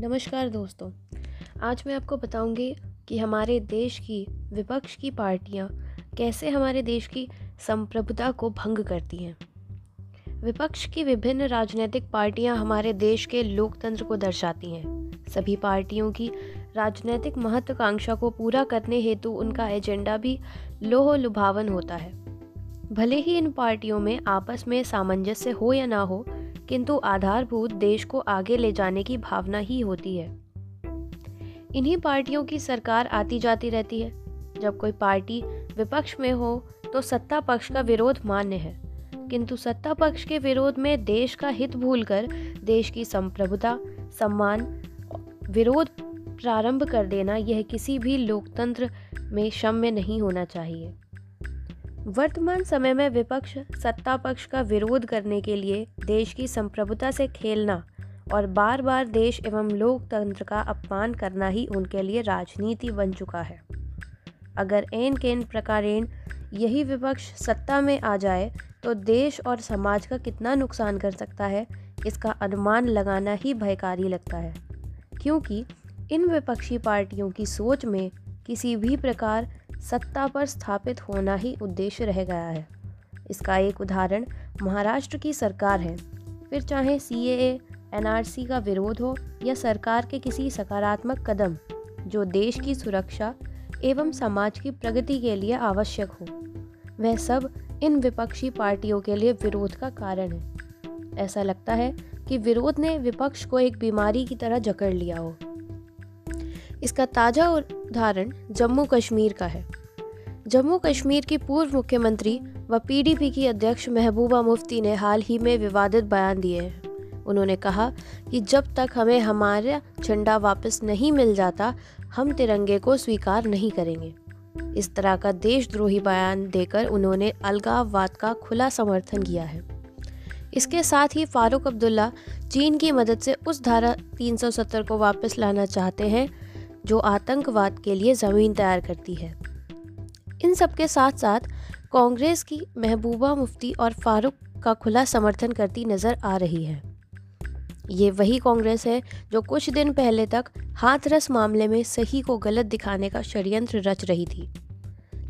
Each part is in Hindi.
नमस्कार दोस्तों। आज मैं आपको बताऊँगी कि हमारे देश की विपक्ष की पार्टियाँ कैसे हमारे देश की संप्रभुता को भंग करती हैं। विपक्ष की विभिन्न राजनीतिक पार्टियाँ हमारे देश के लोकतंत्र को दर्शाती हैं। सभी पार्टियों की राजनीतिक महत्वाकांक्षा को पूरा करने हेतु उनका एजेंडा भी लोह लुभावन होता है। भले ही इन पार्टियों में आपस में सामंजस्य हो या ना हो किंतु आधारभूत देश को आगे ले जाने की भावना ही होती है। इन्हीं पार्टियों की सरकार आती जाती रहती है। जब कोई पार्टी विपक्ष में हो तो सत्ता पक्ष का विरोध मान्य है। किंतु सत्ता पक्ष के विरोध में देश का हित भूलकर देश की संप्रभुता, सम्मान, विरोध प्रारंभ कर देना यह किसी भी लोकतंत्र में क्षम्य नहीं होना चाहिए। वर्तमान समय में विपक्ष सत्ता पक्ष का विरोध करने के लिए देश की संप्रभुता से खेलना और बार बार देश एवं लोकतंत्र का अपमान करना ही उनके लिए राजनीति बन चुका है। अगर एन केन प्रकारेण यही विपक्ष सत्ता में आ जाए तो देश और समाज का कितना नुकसान कर सकता है, इसका अनुमान लगाना ही भयकारी लगता है। क्योंकि इन विपक्षी पार्टियों की सोच में किसी भी प्रकार सत्ता पर स्थापित होना ही उद्देश्य रह गया है। इसका एक उदाहरण महाराष्ट्र की सरकार है। फिर चाहे सी ए एनआरसी का विरोध हो या सरकार के किसी सकारात्मक कदम, जो देश की सुरक्षा एवं समाज की प्रगति के लिए आवश्यक हो, वह सब इन विपक्षी पार्टियों के लिए विरोध का कारण है। ऐसा लगता है कि विरोध ने विपक्ष को एक बीमारी की तरह जकड़ लिया हो। इसका ताज़ा उदाहरण जम्मू कश्मीर का है। जम्मू कश्मीर की पूर्व मुख्यमंत्री व पीडीपी की अध्यक्ष महबूबा मुफ्ती ने हाल ही में विवादित बयान दिए हैं। उन्होंने कहा कि जब तक हमें हमारा झंडा वापस नहीं मिल जाता, हम तिरंगे को स्वीकार नहीं करेंगे। इस तरह का देशद्रोही बयान देकर उन्होंने अलगाववाद का खुला समर्थन किया है। इसके साथ ही फारूक अब्दुल्ला चीन की मदद से उस धारा 370 को वापस लाना चाहते हैं जो आतंकवाद के लिए ज़मीन तैयार करती है। इन सब के साथ साथ कांग्रेस की महबूबा मुफ्ती और फारूक का खुला समर्थन करती नज़र आ रही है। ये वही कांग्रेस है जो कुछ दिन पहले तक हाथरस मामले में सही को गलत दिखाने का षड्यंत्र रच रही थी।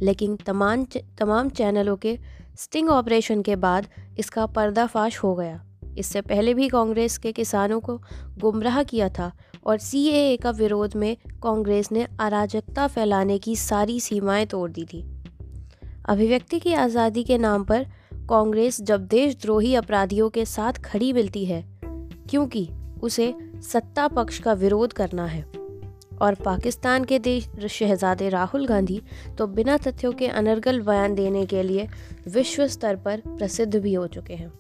लेकिन तमाम तमाम चैनलों के स्टिंग ऑपरेशन के बाद इसका पर्दाफाश हो गया। इससे पहले भी कांग्रेस के किसानों को गुमराह किया था और सी का विरोध में कांग्रेस ने अराजकता फैलाने की सारी सीमाएँ तोड़ दी थी। अभिव्यक्ति की आज़ादी के नाम पर कांग्रेस जब देशद्रोही अपराधियों के साथ खड़ी मिलती है, क्योंकि उसे सत्ता पक्ष का विरोध करना है। और पाकिस्तान के देश शहजादे राहुल गांधी तो बिना तथ्यों के अनर्गल बयान देने के लिए विश्व स्तर पर प्रसिद्ध भी हो चुके हैं।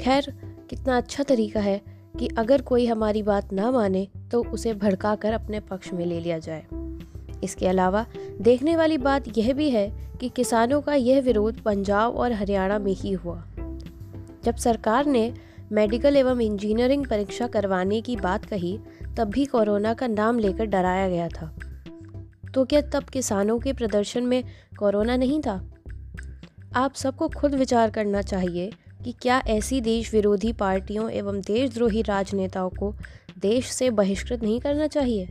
खैर, कितना अच्छा तरीका है कि अगर कोई हमारी बात ना माने तो उसे भड़का कर अपने पक्ष में ले लिया जाए। इसके अलावा, देखने वाली बात यह भी है कि किसानों का यह विरोध पंजाब और हरियाणा में ही हुआ। जब सरकार ने मेडिकल एवं इंजीनियरिंग परीक्षा करवाने की बात कही, तब भी कोरोना का नाम लेकर डराया गया था। तो क्या तब किसानों के प्रदर्शन में कोरोना नहीं था? आप सबको खुद विचार करना चाहिए कि क्या ऐसी देश विरोधी पार्टियों एवं देशद्रोही राजनेताओं को देश से बहिष्कृत नहीं करना चाहिए?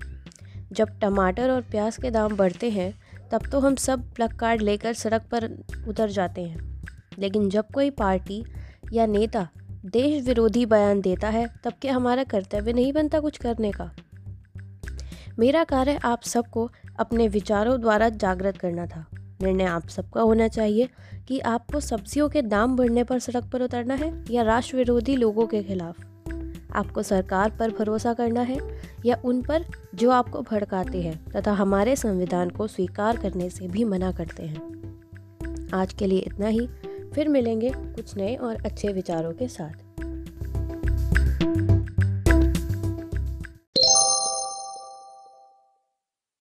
जब टमाटर और प्याज के दाम बढ़ते हैं, तब तो हम सब प्लग कार्ड लेकर सड़क पर उतर जाते हैं। लेकिन जब कोई पार्टी या नेता देश विरोधी बयान देता है, तब क्या हमारा कर्तव्य नहीं बनता कुछ करने का? मेरा कार्य आप सबको अपने विचारों द्वारा जागृत करना था। निर्णय आप सबका होना चाहिए कि आपको सब्जियों के दाम बढ़ने पर सड़क पर उतरना है या राष्ट्र विरोधी लोगों के खिलाफ। आपको सरकार पर भरोसा करना है या उन पर जो आपको भड़काते हैं तथा हमारे संविधान को स्वीकार करने से भी मना करते हैं। आज के लिए इतना ही, फिर मिलेंगे कुछ नए और अच्छे विचारों के साथ।